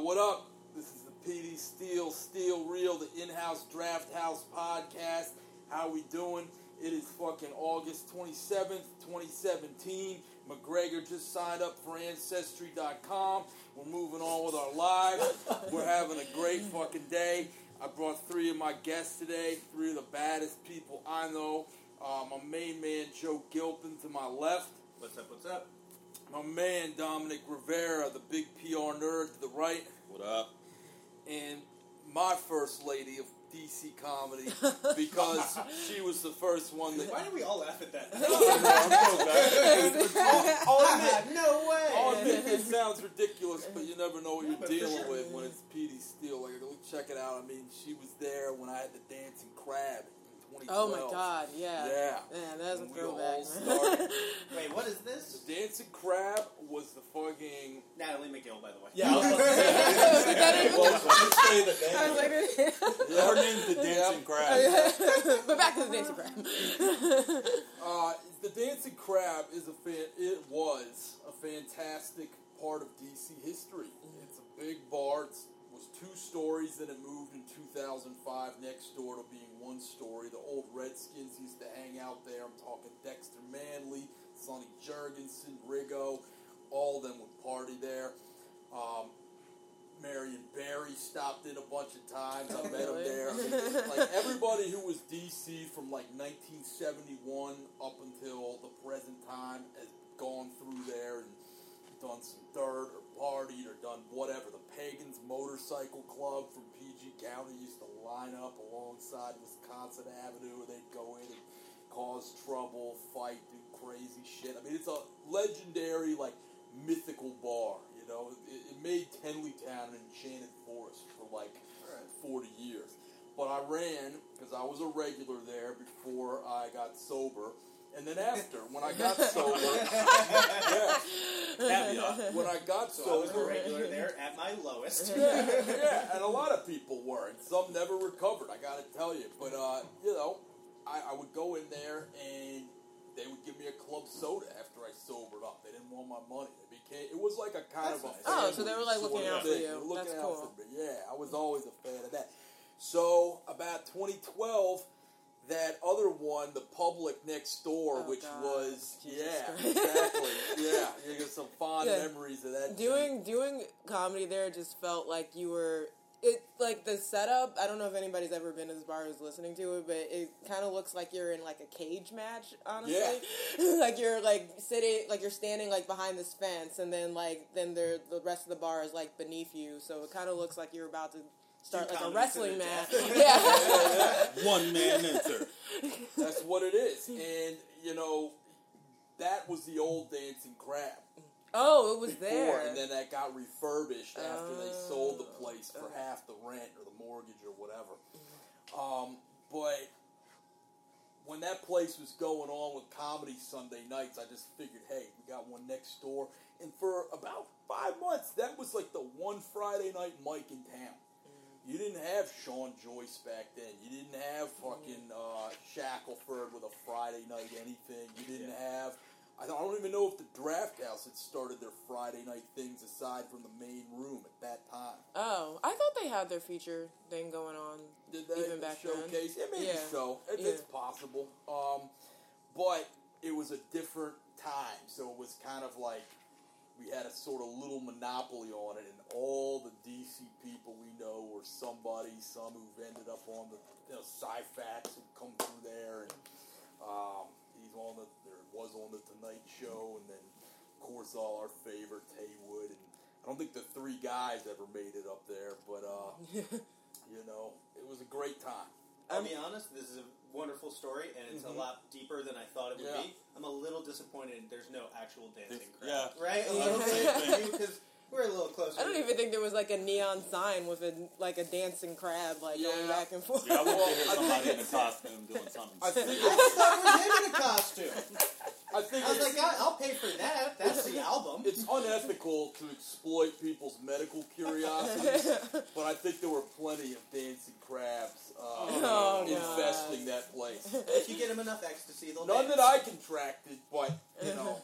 What up? This is the PD Steel, Steel Real, the in-house Draft House podcast. How we doing? It is fucking August 27th, 2017. McGregor just signed up for Ancestry.com. We're moving on with our lives. We're having a great fucking day. I brought three of my guests today, three of the baddest people I know. Uh, my main man, Joe Gilpin, to my left. What's up? What's up? My man, Dominic Rivera, the big PR nerd to the right. What up? and my first lady of DC comedy because she was the first one that. Why do we all laugh at that? I'll admit, no way. I'll admit it sounds ridiculous, but you never know what you're dealing with when it's Petey Steele. Like, go check it out. I mean, she was there when I had the dancing crab in 2012. Oh my god, yeah. Yeah. Man, that's a When we throwback. Wait, what is this? The dancing crab was the fucking. Natalie McGill, by the way. Yeah, I was about to say. That is- well, when you say the I was name, like, Yeah. her name's the Dancing Crab. but back to the dancing crab. Uh, the Dancing Crab is a fan. It was a fantastic part of DC history. It's a big bar. It was two stories, then it moved in 2005 next door to being one story. The old Redskins used to hang out there. I'm talking Dexter Manley, Sonny Jurgensen, Riggo. All of them would party there. Um, Marion Barry stopped in a bunch of times. I met him there. Like everybody who was DC from like 1971 up until the present time has gone through there and done some dirt or partied or done whatever. The Pagans Motorcycle Club from PG County used to line up alongside Wisconsin Avenue. And they'd go in and cause trouble, fight, do crazy shit. I mean, it's a legendary, like, mythical bar. You know, it, it made Tenleytown an enchanted forest for like 40 years. But I ran because I was a regular there before I got sober. And then after, when I got sober, yeah, when I got So I was a regular there at my lowest. yeah, yeah, and a lot of people were, and some never recovered. I got to tell you, but uh, you know, I, I would go in there and they would give me a club soda after I sobered up. They didn't want my money. It became it was like a kind That's of a. Oh, so they were, like, looking sort out for you. Looking That's out cool. for me. Yeah, I was always a fan of that. So about 2012. That other one, the public next door, Oh, which God. was Jesus yeah, Christ. exactly, yeah. You get some fond Yeah. memories of that. doing doing comedy there just felt like you were it like the setup. I don't know if anybody's ever been to this bar who's listening to it, but it kind of looks like you're in like a cage match. Honestly, like you're like sitting, like you're standing like behind this fence, and then like then the the rest of the bar is like beneath you. So it kind of looks like you're about to start like a wrestling to match. yeah. One man enter. That's what it is. And, you know, that was the old Dancing Crab. Oh, it was before, there. And then that got refurbished after they sold the Oh, place for okay. half the rent or the mortgage or whatever. Um, but when that place was going on with comedy Sunday nights, I just figured, hey, we got one next door. And for about five months, that was like the one Friday night mic in town. You didn't have Sean Joyce back then. You didn't have fucking uh, Shackelford with a Friday night anything. You didn't have. I don't even know if the Draft House had started their Friday night things aside from the main room at that time. oh, I thought they had their feature thing going on. Did they Even back then? showcase? Yeah, maybe Yeah. so. It, Yeah. It's possible. Um, but it was a different time, so it was kind of like we had a sort of little monopoly on it, and all the DC people we know or somebody, some who've ended up on the you know, Cyfax who come through there, and um, he's on the there was on the Tonight Show, and then of course all our favorite Haywood, and I don't think the three guys ever made it up there, but uh, you know, it was a great time. I'll be honest, this is a wonderful story, and it's Mhm. a lot deeper than I thought it would Yeah. be. I'm a little disappointed there's no actual dancing crowd. yeah. Right? A little bit, because we're a little closer. I don't even think there was like a neon sign with a like a dancing crab like going back and forth. Yeah, I want Well, to hear somebody in a costume doing something. I think stupid. I just thought it was him in a costume. I think I was it's, like, "God, I'll pay for that. That's the album. it's unethical to exploit people's medical curiosities, but I think there were plenty of dancing crabs uh, Oh, infesting that place. If you get them enough ecstasy, they'll None dance. that I contracted, but you know,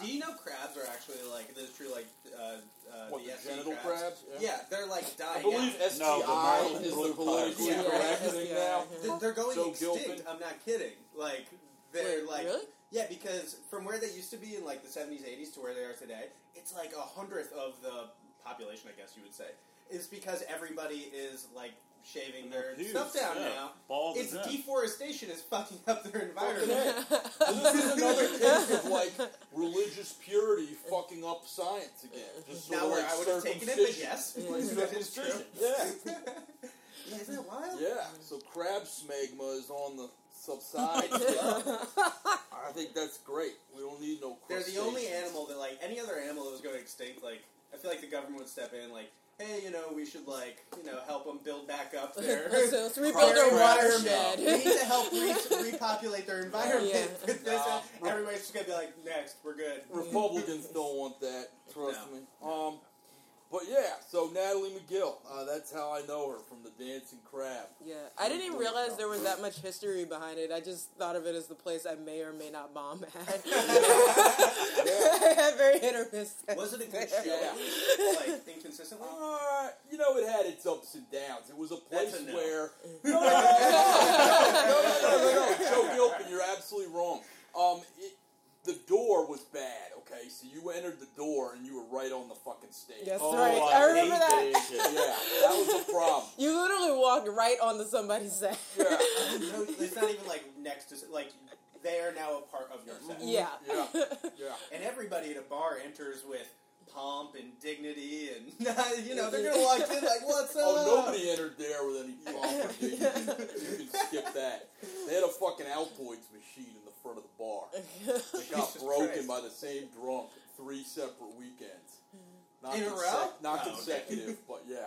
Do you know crabs are actually like this is true like uh, uh, what the the SC genital crabs? crabs? Yeah, they're like dying. I believe out. No, the STI is the Blue politically Yeah, correct STI, thing yeah. now. They're- They're going Joe extinct. Gilpin? I'm not kidding. Like they're Wait, like really? yeah, because from where they used to be in like the 70s, 80s to where they are today, it's like a hundredth of the population. I guess you would say is because everybody is like shaving their Pubes, stuff down yeah. now. Bald It's as deforestation is fucking up their environment. This is another case of like religious purity fucking up science again. Just sort Now of where like I would have taken it, but yes, Like that is true. circumcision. Yeah. Yeah, isn't that wild? Yeah, so crab smegma is on the subside. I think that's great. We don't need no. They're the only animal that, like, any other animal that was going extinct, like, I feel like the government would step in, like, hey, you know, we should, like, you know, help them build back up their, so let's rebuild their environment. watershed. we need to help re- repopulate their environment. Yeah. with this. Nah. Everybody's just going to be like, next, we're good. Republicans don't want that. Trust No. me. Um, but yeah, so Natalie McGill. Uh, that's how I know her from the Dancing Crab. Yeah, I didn't even realize there was that much history behind it. I just thought of it as the place I may or may not bomb at. I had very hit or miss. Was it a good there. show? like, inconsistently? Uh, you know, it had its ups and downs. It was a place That's a no. where. No, no, no, no, no, no, no, no, no. Joe Gilpin, you're absolutely wrong. Um, it, the door was bad. Okay, so you entered the door and you were right on the fucking stage. Yes, Oh, right. I I remember that. that. Yeah, that was a problem. You literally walked right onto somebody's set. Yeah. No, it's not even, like, next to, like, they are now a part of your set. Yeah. Yeah. Yeah. And everybody at a bar enters with pomp and dignity, and you know they're gonna walk in like, "What's up?" Oh, nobody entered there with any pomp or dignity. You can skip that. They had a fucking Altoids machine in the front of the bar. It got Jesus broken Christ. by the same drunk three separate weekends. Not In a row? Not Oh, okay. consecutive, but yeah.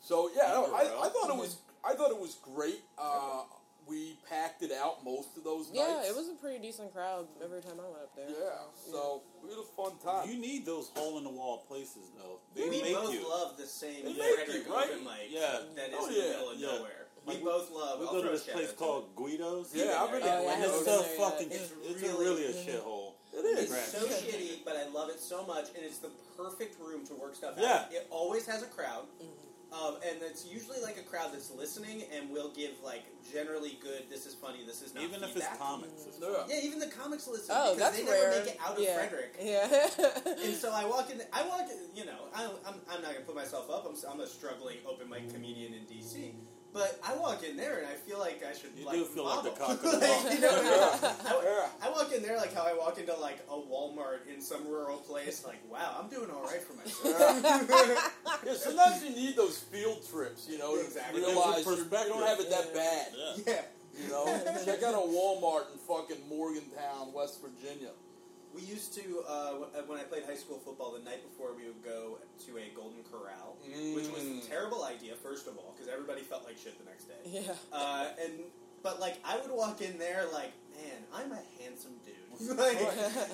So yeah, no, I? I thought it was I thought it was great. Uh, we packed it out most of those Yeah, nights. Yeah, it was a pretty decent crowd every time I went up there. Yeah, so it was a fun time. You need those hole in the wall places, though. They we make both you. love the same They make Frederick you, right? open mic. Yeah. that is Oh, in yeah, the middle of yeah. nowhere. We Like, both love. We I'll go to this place out to called Guido's. Yeah, I've been Oh, there. yeah, and it's haven't so been there yet. fucking. It's It's, really- really a shithole. It is. It's is. Right. so shitty, but I love it so much, and it's the perfect room to work stuff Yeah. out. It always has a crowd, mm-hmm. Um, and it's usually like a crowd that's listening and will give like generally good. This is funny. This is not Even if it's feedback. comics. It's Yeah. Yeah, even the comics listen Oh, because that's they never rare. make it out of yeah. Frederick. Yeah. And so I walk in. I walk. in, You know, I, I'm, I'm not gonna put myself up. I'm, I'm a struggling open mic comedian in DC. But I walk in there and I feel like I should You like do feel like the cock of the Like, you know, I, Yeah. I walk in there like how I walk into like a Walmart in some rural place. Like, wow, I'm doing all right for myself. Yeah, sometimes you need those field trips, you know, to Exactly. realize you you you perspective. don't have it that bad. Yeah. yeah. You know, check out a Walmart in fucking Morgantown, West Virginia. We used to uh, uh, when I played high school football. The night before, we would go to a Golden Corral, which was Mm. a terrible idea. First of all, because everybody felt like shit the next day. yeah. Uh, and but like I would walk in there like, man, I'm a handsome dude. like,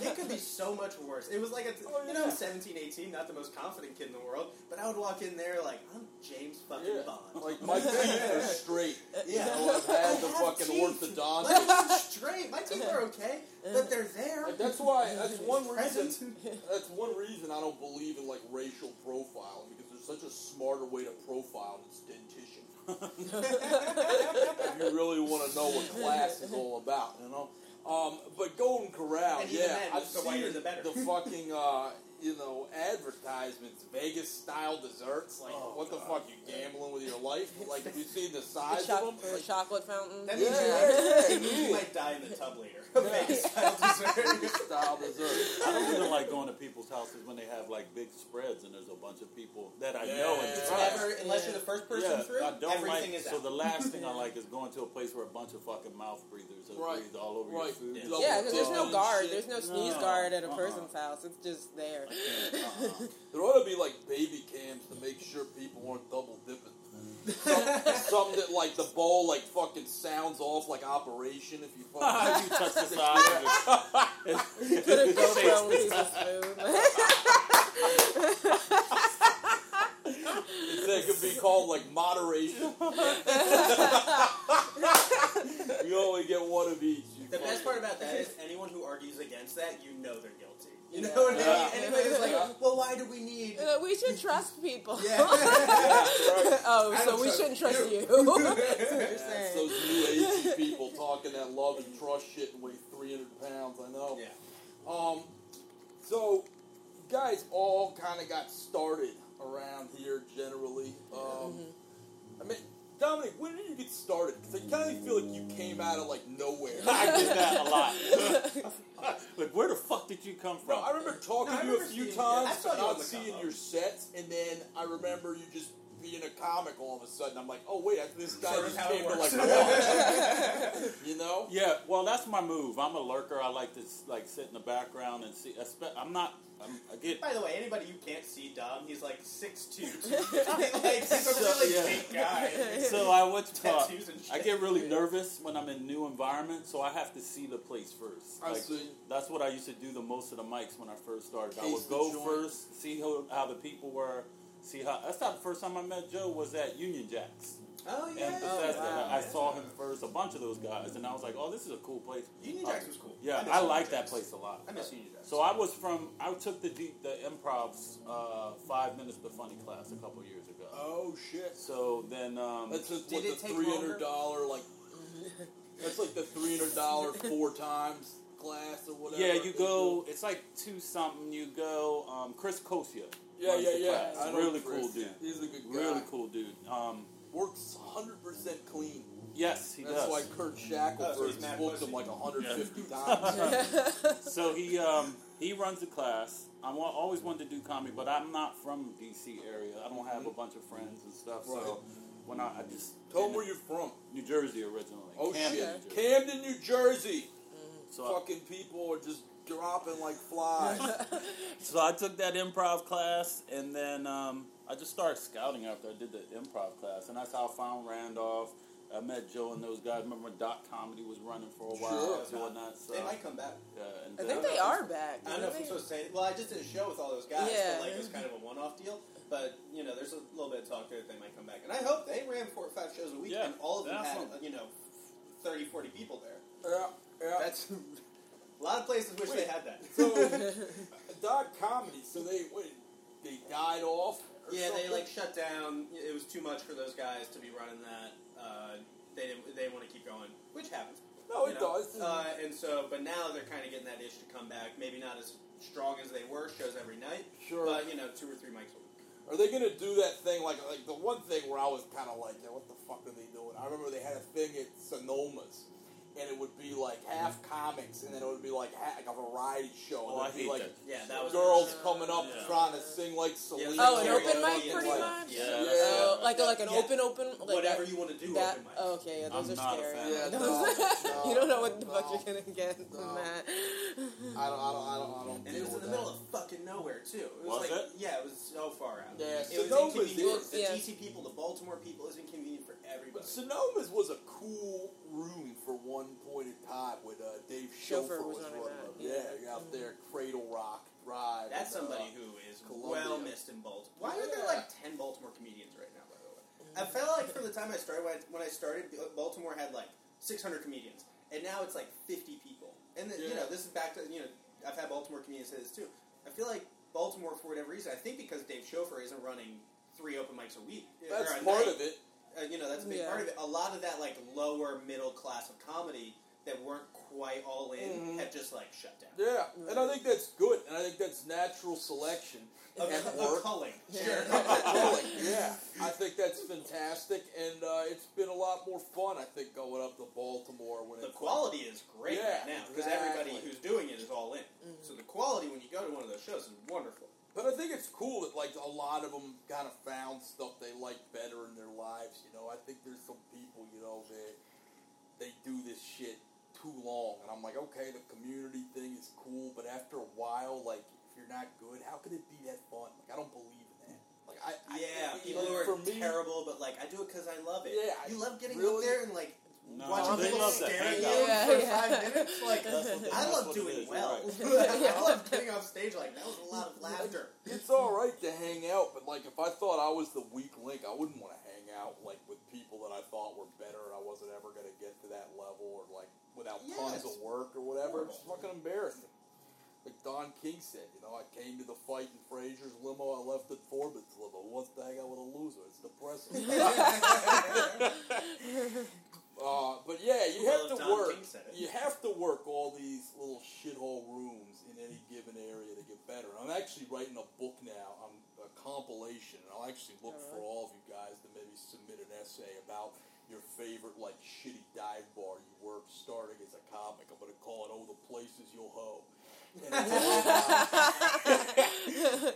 it could be so much worse. It was like a, Oh, you know, yeah. 17, 18, not the most confident kid in the world, but I would walk in there like I'm James fucking Yeah, Bond. like my teeth are straight. yeah, You know, I've had the fucking teeth. Like, I'm straight. My teeth are okay, but they're there. Like, that's why. That's one reason. That's one reason I don't believe in like racial profiling because there's such a smarter way to profile than dentition. If you really want to know what class is all about, you know. Um, but Golden Corral, And yeah, then, I've the seen the better. fucking uh, you know advertisements, Vegas style desserts. Like, Oh, what the God. fuck? You gambling with your life? Like, have you seen the The size of them? the chocolate fountain. That means, yeah, you, yeah. means you might die in the tub later. Vegas style dessert. style dessert. I don't even like going to people's houses when they have like big spreads and there's a bunch of people that I know in the It's Yeah. never, unless you're the first person yeah, through, I don't everything like. is so out. the last thing I like is going to a place where a bunch of fucking mouth breathers are Right. breathed all over Right. your food. Yeah. Double Yeah, because there's no guard. There's no sneeze No. guard at a Uh-uh. person's house. It's just there. Uh-uh. There ought to be like baby cams to make sure people aren't double dipping. Some, something that like the bowl like fucking sounds off like operation if you fucking you touch the side of it. Put a GoPro on a piece of could be called like moderation. you only get one of each. The best part about that is anyone who argues against that, you know they're guilty. You know Yeah. what I mean? Yeah. Anybody's like, well, why do we need? Uh, we should trust people. Yeah. oh, I so we trust shouldn't trust you. you. That's You're saying. those new agey people talking that love and trust shit and weigh 300 pounds. I know. Yeah. Um, so you guys all kind of got started around here generally. Um, I mean, Dominic, when did you get started? Because I kind of feel like you came out of like nowhere. I get that a lot. like, where the fuck did you come from? No, I remember talking No, I to you a few times, I saw you not seeing your sets, and then I remember you just being a comic all of a sudden. I'm like, oh wait, this guy Sort just came to like watch. you know? Yeah, well, that's my move. I'm a lurker. I like to like sit in the background and see. I'm not. I'm, I get. By the way, anybody you can't see Dom, he's like six two. like, he's a So, really yeah. big guy. So I what's called. Tattoos and shit. I get really nervous when I'm in new environments, so I have to see the place first. I Like, see. That's what I used to do the most of the mics when I first started. I would go joint. first, see how, how the people were, see how. That's not the first time I met Joe. Was at Union Jacks. Oh, And yeah. Bethesda. wow. I saw him first, a bunch of those guys, and I was like, "Oh, this is a cool place." Union Uh, Jacks was cool. Yeah, I Union like that place a lot. I miss Union Jacks. So I was from. I took the deep, the improvs uh, five minutes to funny class a couple years ago. Oh shit. So then, um, That's just Did what it the three hundred dollar like. That's like the three hundred dollar four times class or whatever. yeah, you go. It's like two something. You go. Um, Chris Kosia. Yeah, yeah, yeah. class. I know Really Chris. cool dude. He's a good guy. Really cool dude. Um, Works hundred percent clean. yes, he That's does. That's why Kurt Shackelford Oh, so he's mad booked him like hundred fifty Yeah. times. so he um, he runs the class. I wa- always wanted to do comedy, but I'm not from DC area. I don't have a bunch of friends and stuff. So Right. when I, I just Tell him where you're from. New Jersey originally. Oh Camden, shit, New Camden, New Jersey. So I, Fucking people are just dropping like flies. so I took that improv class, and then um, I just started scouting after I did the improv class, and that's how I found Randolph. I met Joe and those guys. Remember when Dot Comedy was running for a while, Sure. doing that. So They might come back. yeah, and I think they are back. I don't know if I'm supposed to say. Well, I just did a show with all those guys, Yeah. but like it was kind of a one-off deal. But you know, there's a little bit of talk there that they might come back, and I hope they ran four or five shows a week, Yeah, and all of them that's had what- you know 30, 40 people there. yeah, yeah. That's a lot of places wish they had that. So, Dot Comedy. So they wait, they died off. or yeah, they something? like shut down. It was too much for those guys to be running that. Uh, they didn't. They want to keep going, which happens. No, you it know? does. Uh, and so, but now they're kind of getting that itch to come back. Maybe not as strong as they were. Shows every night, sure. but you know, two or three mics a week. Are they gonna do that thing like like the one thing where I was kind of like, yeah, what the fuck are they doing? I remember they had a thing at Sonoma's, and it would be like half mm-hmm. comics, and then it would be like ha- like a variety show. Oh, I and there'd be hate like that. Yeah, that was girls coming up Yeah. trying to sing like Selena. Oh, an Yeah, open yeah, mic, yeah, pretty yeah. much. Yeah, Yeah. that's- Oh, like a, like an Yeah. open open like Whatever that- you want to do. That open mic. oh, okay, yeah, those I'm are not a scary. fan. Yeah, Those- no, no, you don't know what the no, fuck you're gonna get no. from that. I don't, I don't, I don't, I don't. And it was in with the that. middle of fucking nowhere too. It Was was, like it? yeah, it was so far out. Yeah, it was Sonoma's inconvenient. is- The yeah. DC people, the Baltimore people, is inconvenient for everybody. But Sonoma's was a cool room for one point in time when uh, Dave Chauffeur Chauffeur was was running running that, it. yeah. Yeah, out there, Cradle Rock Drive. That's and, uh, somebody who is Columbia. well missed in Baltimore. Why are there Yeah. like ten Baltimore comedians right now? By the way, I felt like from the time I started, when I, when I started, Baltimore had like 600 comedians, and now it's like 50 people. And then, you know, this is back to you know, I've had Baltimore comedians say this too. I feel like Baltimore, for whatever reason, I think because Dave Chauffeur isn't running three open mics a week. That's a part night, of it. uh, you know, that's a big Yeah. part of it. A lot of that, like lower middle class of comedy that weren't quite all in, Mhm. have just like shut down. Yeah, and I think that's good, and I think that's natural selection Of, at of work. culling, Yeah. sure. Culling, yeah, I think that's fantastic, and uh, it's been a lot more fun. I think going up to Baltimore when the it's quality is great Yeah, right now because everybody who's doing it is all in. So the quality when you go to one of those shows is wonderful. But I think it's cool that like a lot of them kind of found stuff they like better in their lives. You know, I think there's some people, you know, that they do this shit too long, and I'm like, okay, the community thing is cool, but after a while, like if you're not good, how could it be that fun? Like I don't believe in that. Like I, I Yeah, I- people like, who are for me, terrible, but like I do it because I love it. Yeah, I you love getting really- up there and like No, watching people love stare at you. Yeah, for yeah. five minutes. Like That's I love doing is, well. right. I love getting off stage like that was a lot of laughter. It's all right to hang out, but like if I thought I was the weak link, I wouldn't want to hang out like with people that I thought were better, and I wasn't ever going to get to that level, or like without Yeah, tons it's of work or whatever. It's fucking embarrassing. like Don King said, you know, I came to the fight in Frazier's limo. I left at Forbes limo. What's the hang out with a loser? It's depressing. uh, but yeah, you Well, have to Don work. King said it. You have to work all these little shithole rooms in any given area to get better. I'm actually writing a book now. I'm a compilation, and I'll actually look for all of you guys to maybe submit an essay about your favorite like shitty dive bar you worked starting as a comic. I'm gonna call it "Oh, the places you'll hoe." And it's all about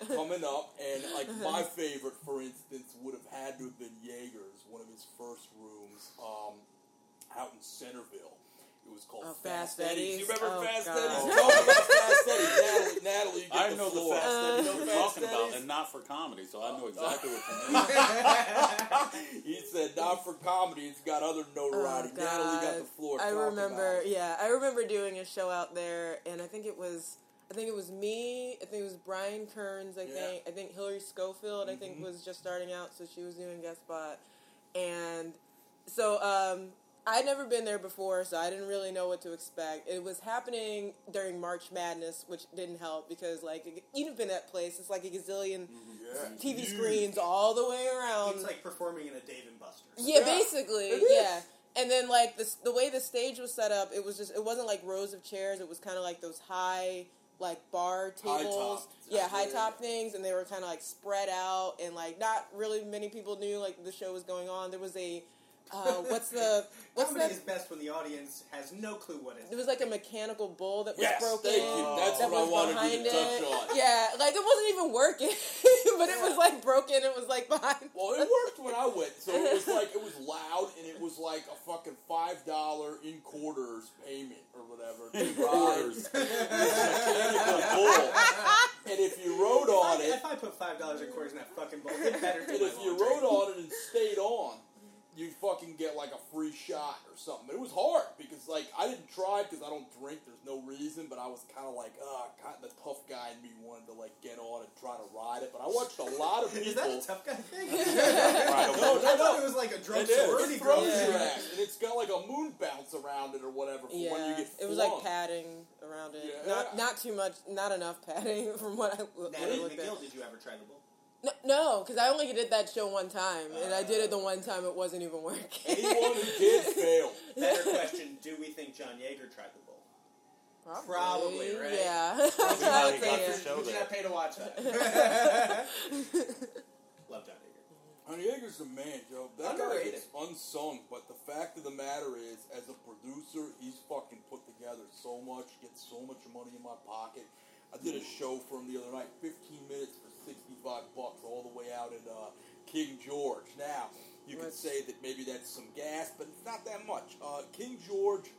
coming up, and like my favorite, for instance, would have had to have been Jaeger's, one of his first rooms, um, out in Centreville. It was called Oh, Fast, Fast Eddie's. You remember Oh, Fast God. Eddie's? Talk about Fast Eddie's. Natalie, Natalie, you get I the know the fast Eddie You know you're Fast talking about, and not for comedy, so I know exactly what you mean. he said not for comedy. It's got other notoriety. Oh, Natalie got the floor. I remember, about yeah, I remember doing a show out there, and I think it was, I think it was me. I think it was Brian Kearns. I Yeah. think, I think Hillary Schofield. I Mhm. think was just starting out, so she was doing guest spot, and so um, I'd never been there before, so I didn't really know what to expect. It was happening during March Madness, which didn't help because, like, you've been that place. It's like a gazillion mm-hmm. Yeah. TV screens all the way around. It's like performing in a Dave and Buster's. Yeah, Yeah, basically, yeah. And then like the the way the stage was set up, it was just it wasn't like rows of chairs. It was kind of like those high like bar High tables, top. yeah, high Yeah. top things, and they were kind of like spread out, and like not really many people knew like the show was going on. There was a uh, what's the what's Comedy that? is best when the audience has no clue what it is. it was like a mechanical bull that was Yes, broken. thank you. That's that what I was wanted behind you to it. touch on. Yeah, like it wasn't even working, but it was like broken. It was like behind. Well, it worked when I went. So it was like it was loud, and it was like a fucking five dollar in quarters payment or whatever. to In ride quarters. mechanical bull. And if you rode on If I- it, If I put five dollars in quarters in that fucking bowl, it better and if you laundry. rode on it and stayed on, you'd fucking get like a free shot or something. But it was hard because like I didn't try because I don't drink. There's no reason, but I was kind of like, uh, kind of the tough guy in me wanted to like get on and try to ride it. But I watched a lot of people. Is that a tough guy thing? Right, No, I no, thought no. it was like a drunk It is. sorority It throws girl. Yeah. your and it's got like a moon bounce around it or whatever for when you Yeah, get. it was like padding around it. Yeah. Not not too much, not enough padding from what I Natalie looked at. McGill, did you ever try the bowl? No, no, because I only did that show one time, and I did it the one time it wasn't even working. Anyone who did fail. Better question: Do we think John Yeager tried the bowl? Probably, right? Yeah. how I'd he got yeah. the show Would you there. not pay to watch that? Love John Yeager. Honey Yeager's the man, Joe. That guy Underrated. gets unsung, but the fact of the matter is, as a producer, he's fucking put together so much, gets so much money in my pocket. I did a hmm. show for him the other night, 15 minutes for 65 bucks, all the way out in uh, King George. Now, you could say that maybe that's some gas, but it's not that much. Uh, King George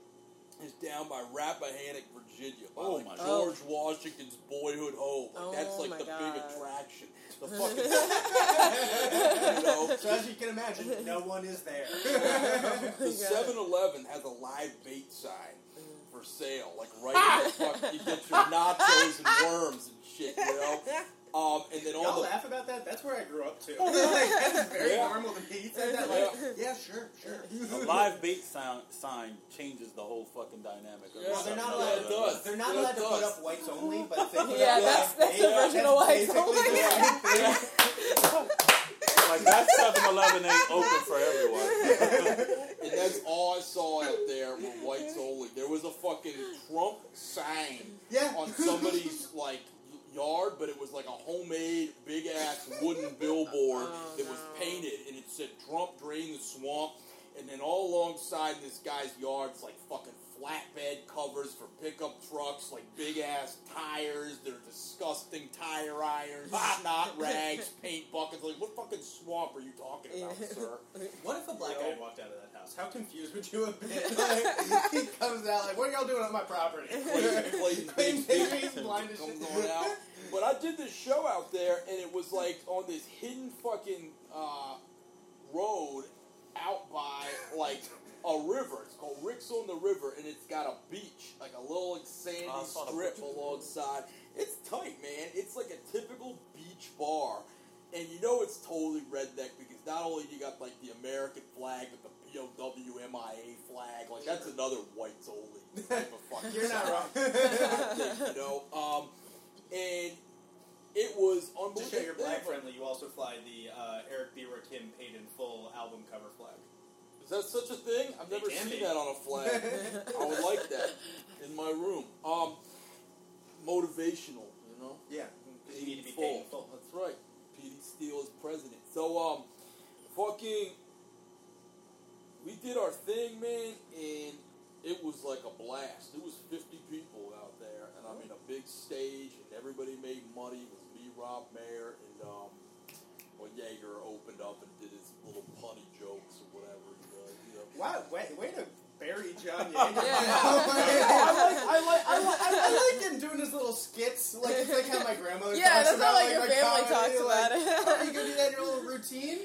is down by Rappahannock, Virginia, by Oh like my George Washington's boyhood home. Like, Oh that's like my the big attraction. The fucking, you know, So as you can imagine, no one is there. the Yeah. 7-Eleven has a live bait sign for sale, like right in the fuck. You get your nachos and worms and shit, you know. Um, and then all Y'all the laugh about that? That's where I grew up too. like, that's very Yeah. normal to me. He said that like, yeah, sure, sure. A live bait sound, sign changes the whole fucking dynamic. Of Yeah. Well, they're not Yeah, allowed. it does. They're not Yeah, allowed it to put up whites only, but if they put Yeah, up that's that's the version that's of white. basically the my same God. thing. Like that 7-Eleven ain't open for everyone. and that's all I saw out there were whites only. There was a fucking Trump sign Yeah. on somebody's like yard, but it was like a homemade big ass wooden billboard Oh, that was painted, and it said "Trump drain the swamp." And then all alongside this guy's yard, it's like fucking flatbed covers for pickup trucks, like big ass tires. They're disgusting tire irons, snot rags, paint buckets. Like, what fucking swamp are you talking about, sir? What if a black You guy walked out of that house? How confused would you have been? Like, he comes out like, "What are y'all doing on my property?" Clayton, Clayton Clayton Big blind as comes shit. But I did this show out there, and it was like on this hidden fucking uh, road out by like a river. It's called Ricks on the River, and it's got a beach, like a little like, sandy the strip alongside. It's tight, man. It's like a typical beach bar. And you know it's totally redneck because not only you got like the American flag, but the POW MIA flag. Like that's another whites only type of fucking. You're not wrong. you know, um, and it was to unbelievable. show you're black friendly, you also fly the uh, Eric B. Rakim paid in full album cover flag. Is that such a thing? I've never seen be. that on a flag. I would like that in my room. Um, motivational, you know. Yeah, because you need to be full. full. That's right. PD Steele is president. So um, fucking, we did our thing, man, and it was like a blast. It was 50 people out there, and I mean a big stage, and everybody made money. It was me, Rob Mayer, and um, well, Jaeger opened up and did his little punny jokes or whatever. Wow, way, way to bury John Yeager. Yeah. I like, I like, I like, I, I like him doing his little skits, like it's like how my grandmother. Yeah, talks that's how about, like your family comedy, talks like, about it. Oh, you gonna do that in your little routine?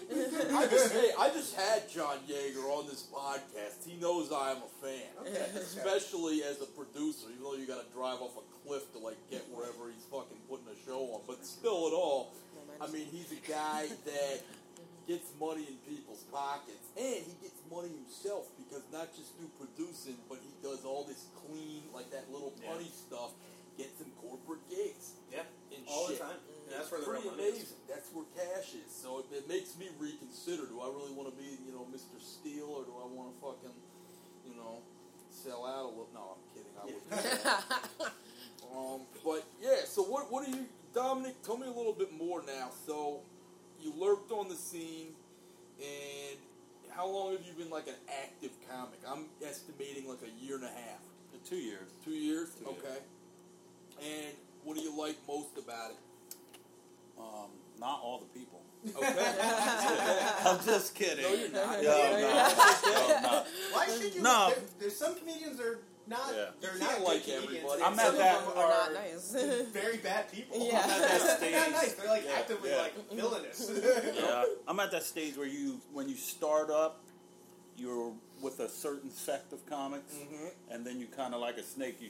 I just, hey, I just had John Yeager on this podcast. He knows I am a fan, Okay, okay. especially as a producer. Even though you got to drive off a cliff to like get wherever he's fucking putting a show on, but still, at all, I mean, he's a guy that gets money in people's pockets, and he gets money himself because not just through producing, but he does all this clean, like that little Yeah. stuff, gets him corporate gigs Yeah, and all shit. the time. And that's where the pretty money is. amazing. That's where cash is. So it, it makes me reconsider: Do I really want to be, you know, Mr. Steele, or do I want to fucking, you know, sell out a little? No, I'm kidding. I that. um, but yeah. So what? What are you, Dominic? Tell me a little bit more now. So you lurked on the scene, and how long have you been like an active comic? I'm estimating like a year and a half. Two years. Two years. Two years. okay. And what do you like most about it? Um, not all the people. Okay. I'm just kidding. No, you're not. Yo, Yeah, no, no, no. Why should you? No. There, there's some comedians that are not. Yeah. They're not can't good like comedians, everybody. I'm at some that- of them We're not are nice. very bad people. Yeah. I'm at that They're not nice. They're like Yeah, actively yeah. like villainous. Yeah, I'm at that stage where you, when you start up, you're with a certain sect of comics, Mhm. and then you kind of like a snake. You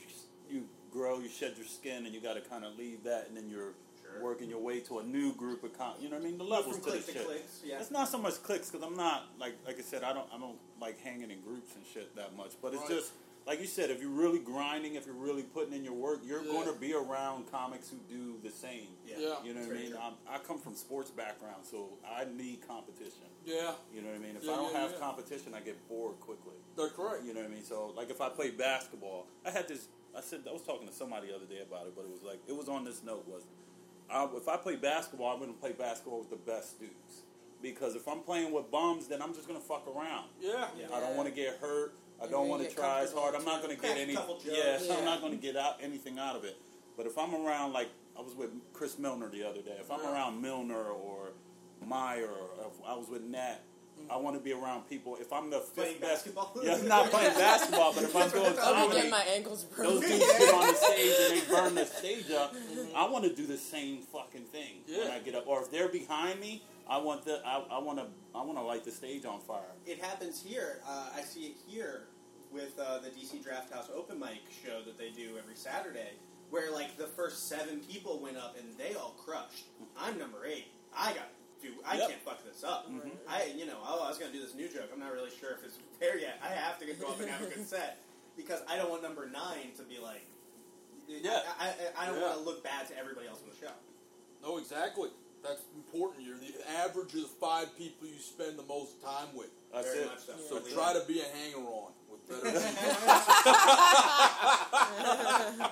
you grow, you shed your skin, and you got to kind of leave that, and then you're Sure. working your way to a new group of com- You know what I mean? The levels to the to shit. clicks, yeah. It's not so much clicks because I'm not like like I said I don't I don't like hanging in groups and shit that much. But it's Right. just like you said, if you're really grinding, if you're really putting in your work, you're Yeah. going to be around comics who do the same. Yeah. Yeah. You know what I mean? I'm, I come from sports background, so I need competition. Yeah, You know what I mean? If Yeah, I don't yeah, have yeah. competition, I get bored quickly. they're correct. You know what I mean? So, like, if I play basketball, I had this. I said I was talking to somebody the other day about it, but it was like it was on this note was, I, if I play basketball, I'm going to play basketball with the best dudes because if I'm playing with bums, then I'm just going to fuck around. Yeah. Yeah. I don't want to get hurt. I don't want to try as hard. I'm not going to get any. couple jokes. Yeah, Yeah. I'm not going to get out anything out of it. But if I'm around, like I was with Chris Milner the other day. If I'm Yeah. around Milner or Meyer, or if I was with Nat. I mm. want to be around people. If I'm the fifth Playing best, basketball? yeah, I'm not playing basketball, but if I'm doing I'll comedy, my ankles broken. those dudes get on the stage and they burn the stage up. Mm-hmm. I want to do the same fucking thing when I get up. Or if they're behind me, I want the I, I want to I want to light the stage on fire. It happens here. Uh, I see it here with uh, the DC Draft House open mic show that they do every Saturday, where like the first seven people went up and they all crushed. I'm number eight. I got do. I Yep. can't fuck this up. Mhm. I you know oh I was gonna do this new joke. I'm not really sure if it's there yet. I have to go up and have a good set because I don't want number nine to be like. Yeah. I, I, I don't Yeah. want to look bad to everybody else on the show. No, exactly. That's important. You're the average of the five people you spend the most time with. That's Very it. much so. So Yeah. try to be a hanger on with better.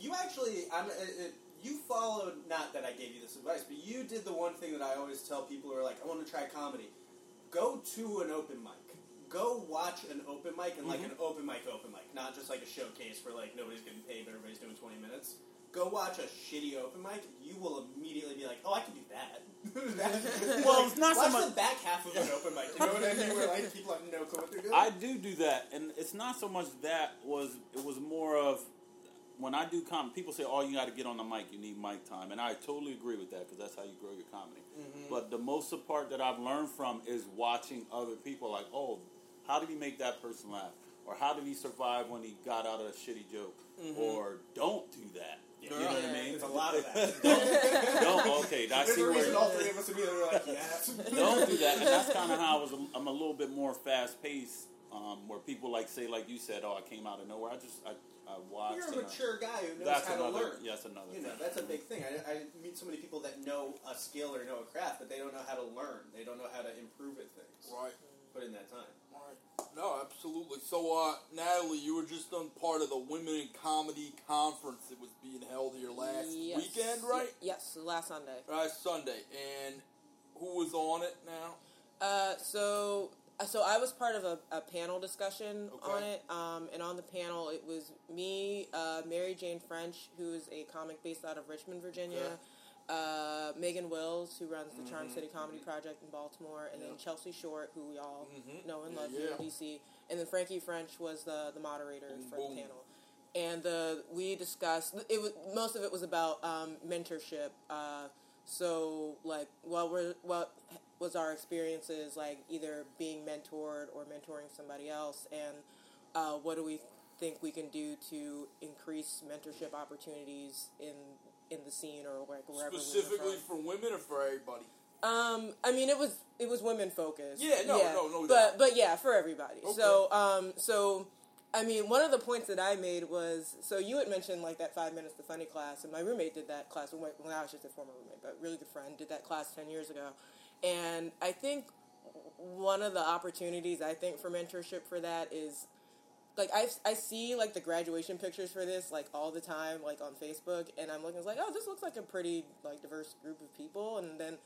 You actually, I'm, uh, uh, you followed. Not that I gave you this advice, but you did the one thing that I always tell people who are like, I want to try comedy. Go to an open mic. Go watch an open mic and like Mhm. an open mic, open mic, not just like a showcase where like nobody's getting paid, but everybody's doing twenty minutes. Go watch a shitty open mic. You will immediately be like, oh, I can do that. That- Well, like, it's not so much- the back half of an open mic. You know what I mean? Where like people have no clue what they're doing. I do do that, and it's not so much that was it was more of when I do comedy. People say, "Oh, you got to get on the mic. You need mic time," and I totally agree with that because that's how you grow your comedy. Mm-hmm. But the most part that I've learned from is watching other people. Like, oh, how did he make that person laugh? Or how did he survive when he got out of a shitty joke? Mm-hmm. Or don't do that. You know what I mean? It's a lot of that. Don't okay. I There's see a where reason all three of us immediately were like, yes. don't do that. And that's kind of how I was. I'm a little bit more fast paced. Um, where people like say, like you said, oh, I came out of nowhere. I just I, I watched. You're a and I- mature guy who knows that's how to another. learn. Yeah, that's another. You know, thing. that's a big thing. I, I meet so many people that know a skill or know a craft, but they don't know how to learn. They don't know how to improve at things. Right. Put in that time. No, absolutely. So, uh, Natalie, you were just on part of the Women in Comedy Conference that was being held here last Yes. weekend, right? Yes, last Sunday. Last Sunday. And who was on it now? Uh, so uh, so I was part of a, a panel discussion Okay. on it, um, and on the panel it was me, uh, Mary Jane French, who is a comic based out of Richmond, Virginia, Okay. Uh, Megan Wills, who runs the Charm Mhm. City Comedy Project in Baltimore, and then Chelsea Short, who we all Mhm. know and Yeah, love here in DC, and then Frankie French was the the moderator Boom, for boom. the panel. And uh, we discussed it. Was most of it was about um, mentorship. Uh, so, like, what were what was our experiences like, either being mentored or mentoring somebody else, and uh, what do we think we can do to increase mentorship opportunities in in the scene or like wherever we Specifically from. for women or for everybody? Um, I mean, it was it was women focused. Yeah, no, no, no doubt. But but yeah, for everybody. Okay. So um, so I mean, one of the points that I made was so you had mentioned like that five minutes to funny class, and my roommate did that class. When when I was just a former roommate, but really good friend, did that class ten years ago, and I think one of the opportunities I think for mentorship for that is like I, I see like the graduation pictures for this like all the time like on Facebook and I'm looking it's like oh this looks like a pretty like diverse group of people and then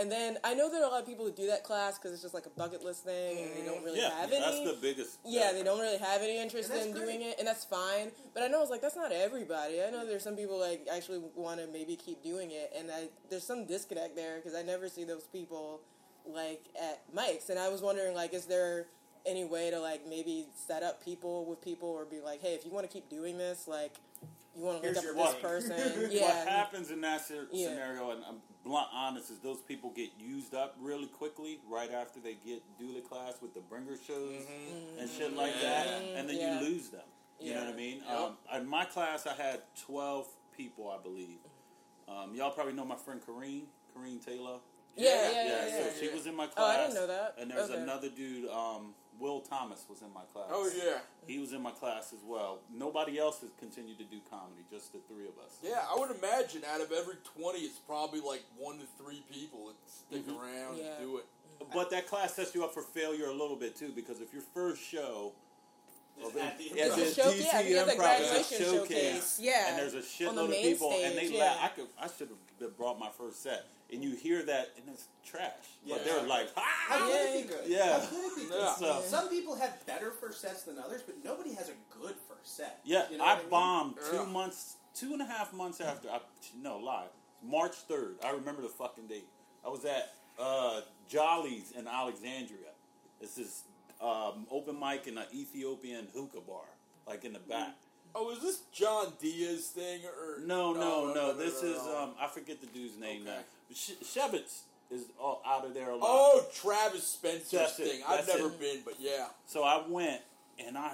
and then I know there are a lot of people who do that class because it's just like a bucket list thing and they don't really yeah, have any. that's the biggest. yeah they don't really have any interest in great. doing it and that's fine but I know it's like that's not everybody I know there's some people like actually want to maybe keep doing it and I there's some disconnect there because I never see those people like at Mike's and I was wondering like is there any way to like maybe set up people with people or be like hey if you want to keep doing this like you want to Here's link up your with this money. person What yeah happens in that sce- Yeah. scenario, and I'm blunt honest, is those people get used up really quickly right after they get do the class with the bringer shows and shit like that, and then Yeah. you lose them. You know what I mean? Yep. Um, in my class, I had 12 people, I believe. Um, y'all probably know my friend Kareen, Kareen Taylor. Yeah yeah yeah, yeah, so yeah. she was in my class. Oh, I didn't know that. And there's Okay. another dude, um, Will Thomas, was in my class. Oh, yeah. He was in my class as well. Nobody else has continued to do comedy, just the three of us. Yeah, I would imagine out of every 20, it's probably like one to three people that stick Mhm. around Yeah. and do it. But that class sets you up for failure a little bit too, because if your first show of At the it- as The a show- DC yeah, because the improv a graduation showcase, showcase, yeah, and there's a on shitload the of main people, and they stage, laugh. I could, I should have brought my first set, and you hear that, and it's trash. But they're like, How ah! could it be good? Yeah. How could it be good? Yeah. So- Some people have better first sets than others, but nobody has a good first set. Yeah, You know I what mean? bombed Yeah. two months, two and a half months after. I, no lie, March third. I remember the fucking date. I was at uh, Jolly's in Alexandria. It's this um, open mic in an Ethiopian hookah bar, like in the back. Oh, is this John Diaz thing or No, no, no. This no, is no. um, I forget the dude's name Okay. now. Sh- Shevitz is all out of there a lot. Oh, Travis Spencer's That's thing. I've that's never it. been, but yeah. So I went and I.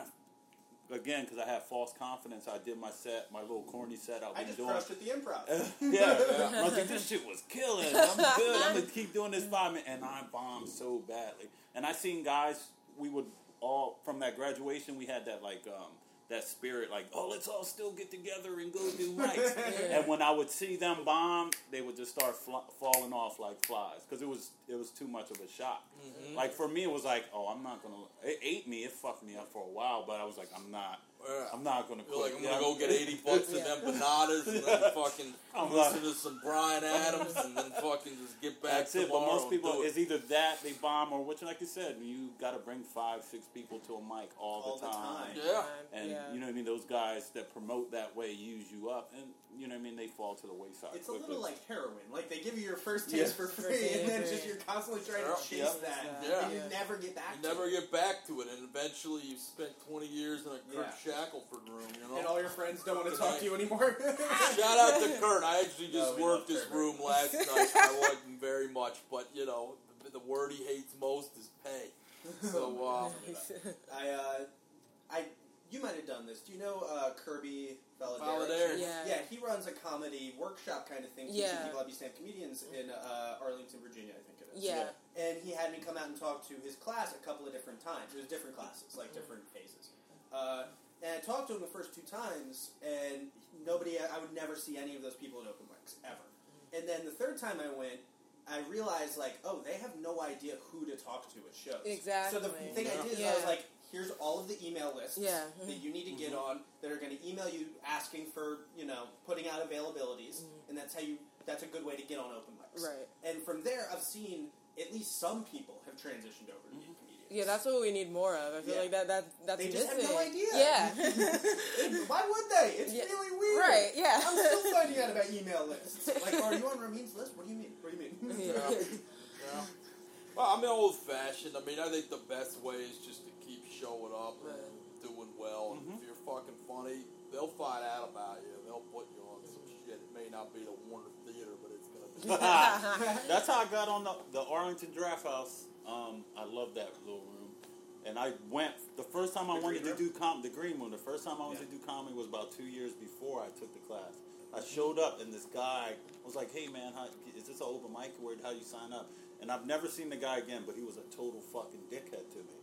Again, because I had false confidence, I did my set, my little corny set I've I been just doing. crushed at the improv. yeah. Yeah. I was like, this shit was killing. I'm good. I'm gonna keep doing this five minutes, and I bombed so badly. And I seen guys. We would all from that graduation. We had that like um, that spirit, like, oh, let's all still get together and go do mics. Yeah. And when I would see them bomb, they would just start fl- falling off like flies because it was it was too much of a shock. Mm-hmm. Like for me, it was like, oh, I'm not gonna. It ate me. It fucked me up for a while, but I was like, I'm not. Yeah. I'm not gonna You're quit. like, I'm Yeah. gonna go get 80 bucks Yeah. and them bananas and then fucking I'm listen like- to some Bryan Adams and then fucking just get back That's it. But most people, do it. it's either that they bomb or which, like you said, you got to bring five, six people to a mic all, All the the time. time. Yeah. And yeah. you know what I mean? Those guys that promote that way use you up, and you know what I mean? They fall to the wayside. It's a little like heroin. Like they give you your first Yeah. taste for free, First and then just you're constantly trying Yep. to chase Yep. that, Yeah. and you Yeah. never get back. You to never it. get back to it, and eventually you spent 20 years in a Kurt Yeah. Shackelford room, you know? And all your friends don't want to talk to you anymore. Shout out to Kurt. I actually just we worked love his Kurt. room last night. I like him very much, but you know, the, the word he hates most is pay. So, uh, I, uh, I, you might have done this. Do you know uh, Kirby Valadares? Valadares. Yeah. Yeah, he runs a comedy workshop kind of thing, teaching Yeah. people how to be stand comedians in uh, Arlington, Virginia, I think it is. Yeah. And he had me come out and talk to his class a couple of different times. It was different classes, like different phases. Uh, and I talked to him the first two times, and nobody, I would never see any of those people at open mics, ever. Mm-hmm. And then the third time I went, I realized, like, oh, they have no idea who to talk to at shows. Exactly. So the thing I did is I was like, here's all of the email lists Yeah. that you need to get mm-hmm. on that are going to email you asking for, you know, putting out availabilities, mm-hmm. and that's how you, that's a good way to get on open mics. Mm-hmm. Right. And from there, I've seen at least some people have transitioned over to being comedians. Yeah, that's what we need more of. I feel Yeah. like that that that's They just have missing. no idea. Yeah. And Why would they? It's Yeah. really weird. Right, yeah. I'm still finding out about email lists. Like, are you on Ramin's list? What do you mean? What do you mean? Yeah. Yeah. Well, I'm old fashioned. I mean, I think the best way is just to keep showing up and doing well. And if mm-hmm. you're fucking funny, they'll find out about you. They'll put you on some shit. It may not be the Warner Theater, but it's gonna be. That's how I got on the, the Arlington Draft House. Um, I love that little room. And I went the first time I The wanted to do com the green room. The first time I wanted Yeah. to do comedy was about two years before I took the class. I showed up and this guy was like, "Hey man, how, is this an open mic? Where how you sign up?" And I've never seen the guy again, but he was a total fucking dickhead to me,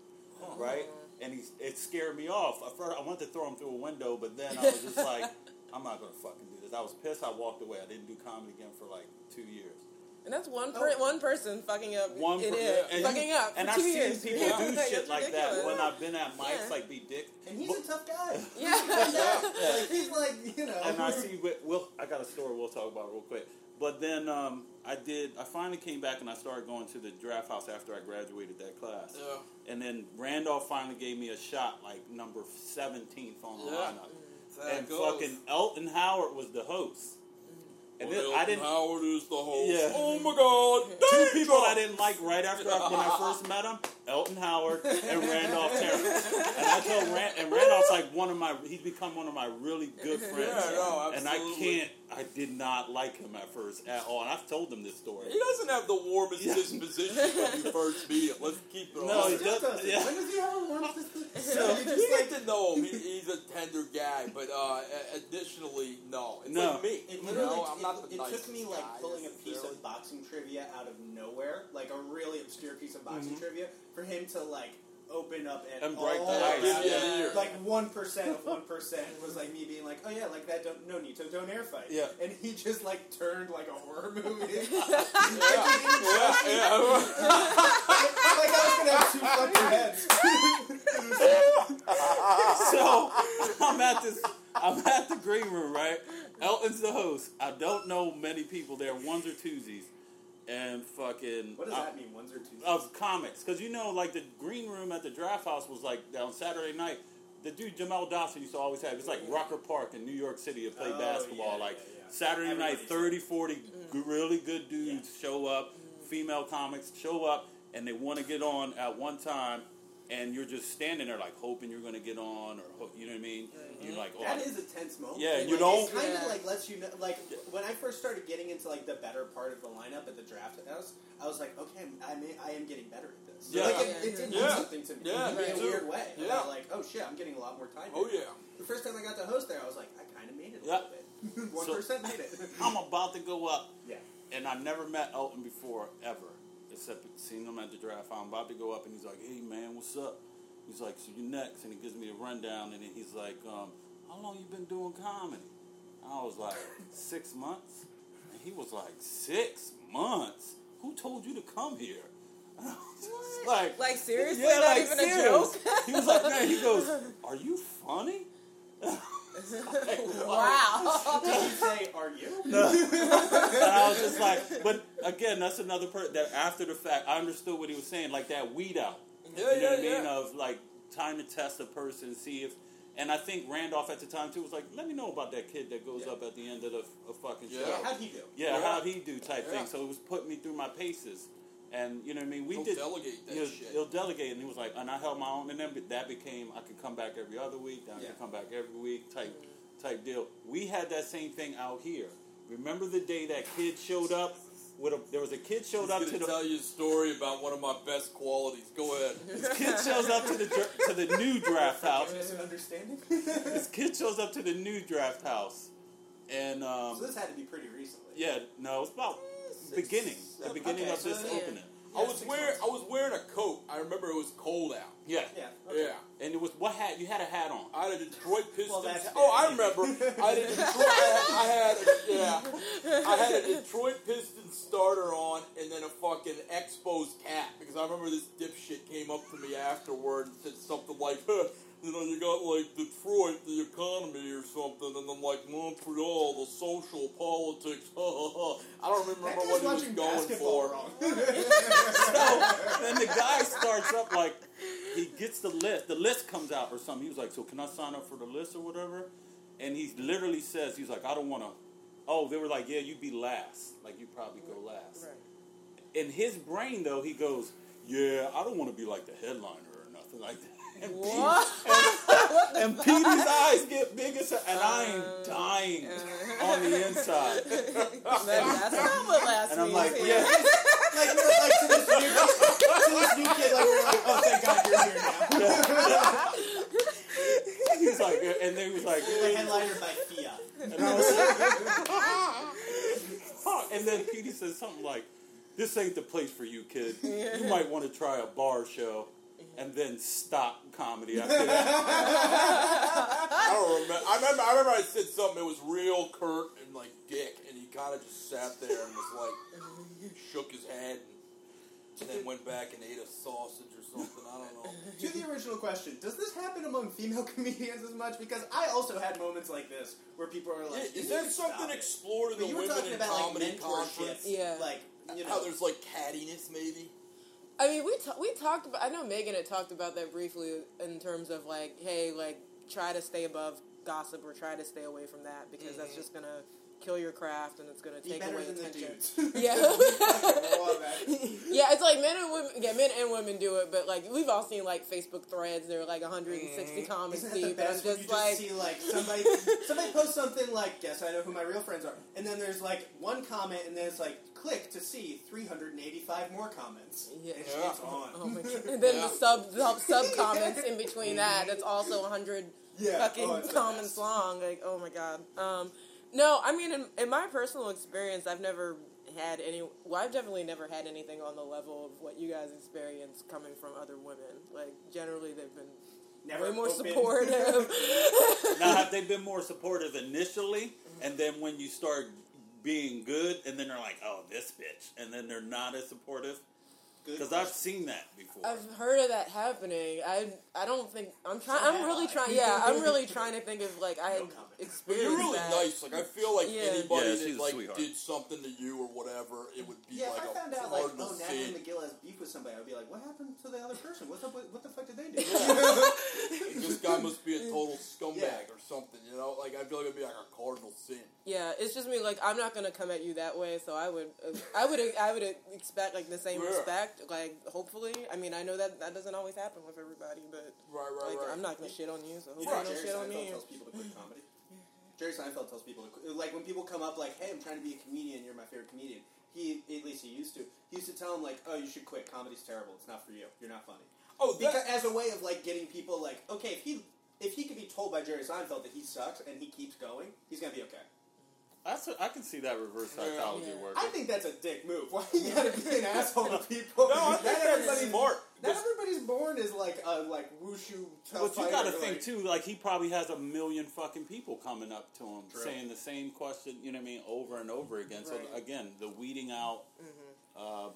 right? And he it scared me off. At first, I wanted to throw him through a window, but then I was just like, "I'm not gonna fucking do this." I was pissed. I walked away. I didn't do comedy again for like two years. And that's one per- Oh. one person fucking up. One per- is. and fucking you- up. And for I've two seen years. people Yeah. do shit like that when I've been at mics, Yeah. like be dick. And he's a tough guy. Yeah. Like, he's like, you know. and I see. We'll, we'll. I got a story we'll talk about real quick. But then um, I did. I finally came back and I started going to the draft house after I graduated that class. yeah. And then Randolph finally gave me a shot, like number seventeenth on the Yeah. lineup. That's how it And goes. fucking Elton Howard was the host. And Well, then Elton I didn't. Howard is the host. Yeah. Oh my God. Two people I didn't like right after I, when I first met him: Elton Howard and Randolph Terrence. And I told Rand, and Randolph's like one of my. He's become one of my really good friends. Yeah, no, and I can't. I did not like him at first at all. And I've told him this story. He doesn't have the warmest Yeah. disposition when you first meet him. Let's keep it No, on. he does- does. yeah. When does he ever want this? So- So, You just like, get to know him. He, he's a tender guy, but uh, additionally, no. It's No. like me. It you literally know, I'm not it, the it nicest took me like guy pulling a piece of boxing trivia out of nowhere, like a really obscure piece of boxing trivia, for him to like open up and, And break the ice. about Yeah. Like one percent of one percent was like me being like, oh yeah, like that. Don't, no need to don't air fight. Yeah. and he just like turned like a horror movie. Yeah, yeah, yeah. like I was gonna have two fucking heads. so I'm at this. I'm at the green room, right? Elton's the host. I don't know many people there, ones or twosies, and fucking. What does I- that mean? Ones or two? of comics because you know like the green room at the draft house was like on Saturday night. The dude Jamel Dawson used to always have it's like Rucker Park in New York City to play Oh, basketball. yeah, like yeah, yeah. Saturday night, Everybody's- 30, 40 g- really good dudes show up, female comics show up, and they want to get on at one time. And you're just standing there like hoping you're going to get on, or ho- you know what I mean? Mm-hmm. You're like, oh, That is a tense moment. Yeah, Like, you don't- It kind of Yeah. like lets you know. Like when I first started getting into like the better part of the lineup at the draft house, I was like, okay, I'm, I may, I am getting better at this. Yeah. Like it, it did Yeah. mean something to me Yeah, in me a weird way. Yeah. I'm like, oh shit, I'm getting a lot more time. Oh yeah. The first time I got to host there, I was like, I kind of made it a Yeah. little bit. One percent made it. I'm about to go up. yeah. and I never met Elton before ever, except seen him at the draft. I'm about to go up, and he's like, "Hey man, what's up?" He's like, "So you next?" And he gives me a rundown, and then he's like, um, "How long you been doing comedy?" I was like, six months." And he was like, six months? Who told you to come here?" And I was just like, Like seriously, yeah, not like, even serious. a joke. He was like, "Man," he goes, "Are you funny?" wow. Did you say, are you? and I was just like, but again, that's another part that after the fact, I understood what he was saying, like that weed out. Yeah, you know yeah, what I mean? yeah. Of like time to test a person, see if. And I think Randolph at the time too was like, let me know about that kid that goes Yeah. up at the end of the a fucking show. Yeah. Yeah, how'd he do? Yeah, Yeah. how'd he do type Yeah. thing. So it was putting me through my paces. And you know what I mean? We He'll did delegate that he'll, shit. he'll delegate, and he was like, and I held my own, and then that became I could come back every other week, then I Yeah. could come back every week type type deal. We had that same thing out here. Remember the day that kid showed up with a, there was a kid showed He's up gonna the tell you a story about one of my best qualities. Go ahead. this kid shows up to the to the new draft house. Misunderstanding. This kid shows up to the new draft house, and um, so this had to be pretty recently. yeah, no, it's about Six, beginning, the seven- beginning okay, of this so yeah. opening. I was wearing months. I was wearing a coat. I remember it was cold out. Yeah, Yeah. okay. Yeah. and it was what hat you had a hat on. I had a Detroit Pistons. Well, oh, I remember. I had a Detroit. I had, I had yeah. I had a Detroit Pistons starter on, and then a fucking Expos cap because I remember this dipshit came up to me afterward and said something like, huh, "You know, you got like Detroit, the economy, or something," and then like Montreal, the social politics. Ha ha ha. I don't remember guy's what he was going for. So then the guy starts up like he gets the list. The list comes out or something. He was like, "So can I sign up for the list or whatever?" And he literally says, "He's like, I don't want to." Oh, they were like, "Yeah, you'd be last. Like you'd probably go last." Right. In his brain though, he goes, "Yeah, I don't want to be like the headliner or nothing like that." And Pete- What? and Petey's eyes get big as and I am Uh, dying uh. on the inside. That's not what last And I'm like, here. yeah. like we're like to this new, to this new kid, like we're like, oh thank God you're here now. He's like, and then he was like, You're the headliner by Fiat. and I was Fuck. And then Petey says something like, "This ain't the place for you, kid. You might want to try a bar show." And then stop comedy after that. I don't remember. I remember. I remember. I said something. It was real curt and like dick, and he kind of just sat there and was like, shook his head, and, and then went back and ate a sausage or something. I don't know. To the original question, does this happen among female comedians as much? Because I also had moments like this where people are like, is "You that need stop something explored in But the you were women talking in about like comedy mentorship, conference? Yeah. like you know, How there's like cattiness, maybe. I mean, we ta- we talked about. I know Megan had talked about that briefly in terms of like, hey, like try to stay above gossip or try to stay away from that because that's Mhm. just gonna kill your craft and it's gonna take away attention. Yeah. Yeah, it's like men and women. Yeah, men and women do it, but like we've all seen like Facebook threads. They're like 160 comments Isn't that the deep, and I'm best when you just just like, see like somebody somebody posts something like guess I know who my real friends are and then there's like one comment and then it's like click to see 385 more comments Yeah. and Yeah. it's on oh my god. And then Yeah. the sub sub, sub comments in between that. That's also 100 yeah fucking oh, comments long. Like, oh my god. Um, no, I mean, in, in my personal experience, I've never had any. Well, I've definitely never had anything on the level of what you guys experience coming from other women. Like, generally, they've been Never way more open. supportive. now, have they been more supportive initially, and then when you start being good, and then they're like, "Oh, this bitch," and then they're not as supportive? Because I've seen that before. I've heard of that happening. I I don't think I'm trying. So I'm have really I. trying. Yeah, I'm really trying to think of like I had No comment. But experienced you're really that. nice. Like I feel like Yeah. anybody Yeah, she's that a like sweetheart. did something to you or whatever, it would be yeah, like if I a found out like, hard to oh, Natalie see. McGill has beef with somebody, I'd be like, what happened to the other person? What's up with, what the fuck did they do? this guy must be a total scumbag Yeah. or something, you know? Like I feel like it'd be like a cardinal sin. Yeah, it's just me. Like I'm not gonna come at you that way, so I would, uh, I would, I would expect like the same Yeah. respect. Like hopefully, I mean, I know that that doesn't always happen with everybody, but Right, right, like right. I'm not gonna shit on you, so You hopefully know, you don't Jerry shit on Seinfeld me. tells people to quit comedy. Jerry Seinfeld tells people to quit. Like when people come up, like, "Hey, I'm trying to be a comedian. You're my favorite comedian." He, at least he used to. He used to tell them like, "Oh, you should quit. Comedy's terrible. It's not for you. You're not funny." oh, Because as a way of like getting people like, okay, if he if he could be told by Jerry Seinfeld that he sucks and he keeps going, he's gonna be okay. That's a, I can see that reverse psychology Yeah. working. I think that's a dick move. Why you gotta be an asshole to people? no, I Not think that's everybody's smart. Not everybody's born is like a like wushu But you got to think like- too. Like he probably has a million fucking people coming up to him True. saying the same question. You know what I mean, over and over again. So Right. again, the weeding out. Uh,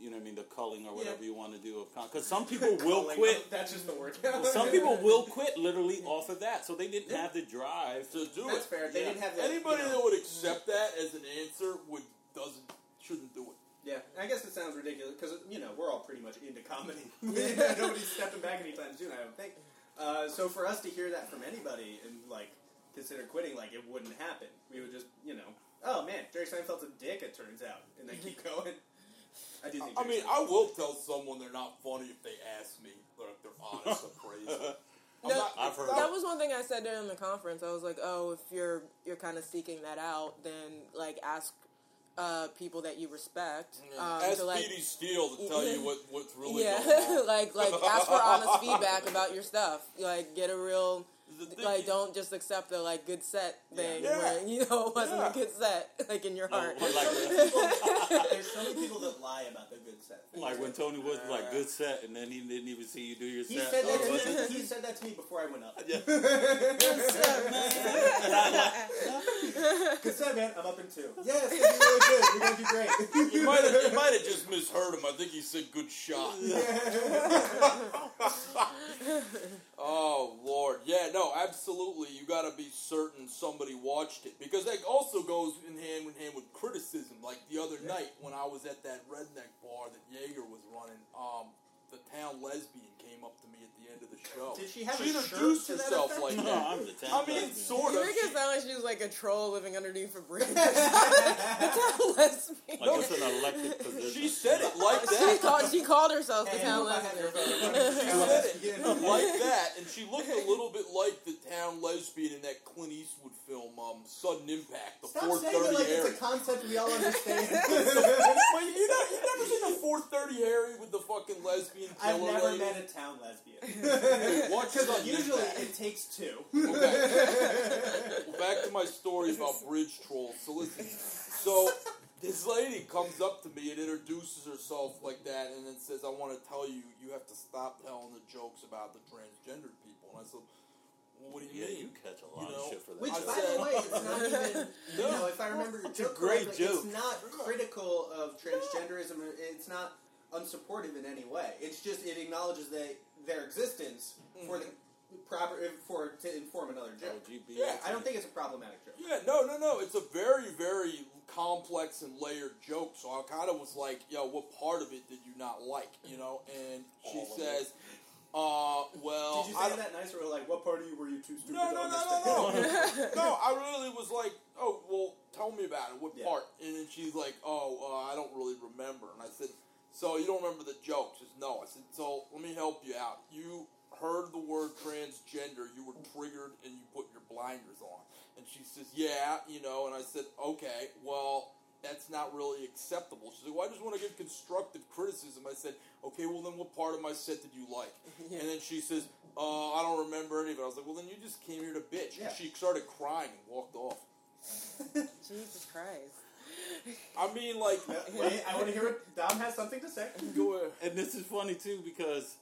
you know what I mean, the culling or whatever Yeah. you want to do of because some people will quit. That's just the word. Some people will quit literally off of that, so they didn't have the drive. to do That's it. fair. They Yeah. didn't have the, Anybody you know, that would accept that as an answer would doesn't shouldn't do it. Yeah, I guess it sounds ridiculous because you know we're all pretty much into comedy. Nobody's stepping back anytime soon, I don't think. Uh, so for us to hear that from anybody and like consider quitting, like it wouldn't happen. We would just, you know, oh man, Jerry Seinfeld's a dick. It turns out, and they keep going. I do think. I Jerry mean, I will tell someone they're not funny if they ask me, but if they're honest appraisal. I'm No, not, I've heard That was one thing I said during the conference. I was like, "Oh, if you're you're kind of seeking that out, then like ask uh, people that you respect. Um, Ask to, like, Petey Steele to tell you what, what's really yeah, like like ask for honest feedback about your stuff. Like get a real like don't just accept the like good set thing Yeah. where you know it wasn't Yeah. a good set like in your No, heart. but like, There's so many people that lie about the good set. like when Tony was like good set, and then he didn't even see you do your He set. said that. Oh, he said that to me before I went up. Yeah. Good set, man. I'm up in two. Yes, it's gonna really good. You're gonna do great. You might have you might have just misheard him. I think he said good shot. oh Lord, yeah, no, absolutely. You got to be certain somebody watched it because that also goes in hand in hand with criticism. Like the other night when I was at that redneck bar that Jaeger was running, um, the town lesbian came up to me at the end of the show. Did she have she a shirt introduced to herself effect? like no, that. I'm the I mean, lesbian. sort You of. make it She- sound like she was like a troll living underneath a bridge. That's how lesbian. Like it's an elected position. She said it like She that. called, she called herself the town if I had lesbian. She said it like that, and she looked a little bit like the town lesbian in that Clint Eastwood film, um, Sudden Impact, the Stop saying it 430 like Harry. it's a concept we all understand. Wait, you, know, you never seen the 430 Harry with the fucking lesbian I've never lady? met a town lesbian. Watch Because Sudden usually Impact. it takes two. Okay. well, back to my story about bridge trolls. So listen, so this lady comes up to me and introduces herself like that, and then says, "I want to tell you, you have to stop telling the jokes about the transgendered people." And I said, well, "What do you Yeah, mean?" you catch a lot You know, of shit for that. Which, joke. by the way, it's not even. You know, if I remember your joke great joke. it's not critical of transgenderism. It's not unsupportive in any way. It's just it acknowledges they, their existence for the proper for to inform another joke. LGBT. Yeah, I don't think it's a problematic joke. Yeah, no, no, no. It's a very, very complex and layered joke. So I kind of was like, "Yo, what part of it did you not like?" You know, and she All of says, "Uh, well, Did you I say don't- that nice or like what part of you were you too stupid No, to no, no, no, no. no, I really was like, oh, well, tell me about it. What Yeah. part? And then she's like, oh, uh, I don't really remember. And I said, so you don't remember the joke? She says, no. I said, so let me help you out. You heard the word transgender, you were triggered, and you put your blinders on. And she says, yeah, you know. And I said, okay, well, that's not really acceptable. She said, well, I just want to give constructive criticism. I said, okay, well, then what part of my set did you like? And then she says, uh, I don't remember any of it. I was like, well, then you just came here to bitch. Yeah. And she started crying and walked off. Jesus Christ. I mean, like, Wait, I want to hear what Dom has something to say. go ahead. And this is funny too because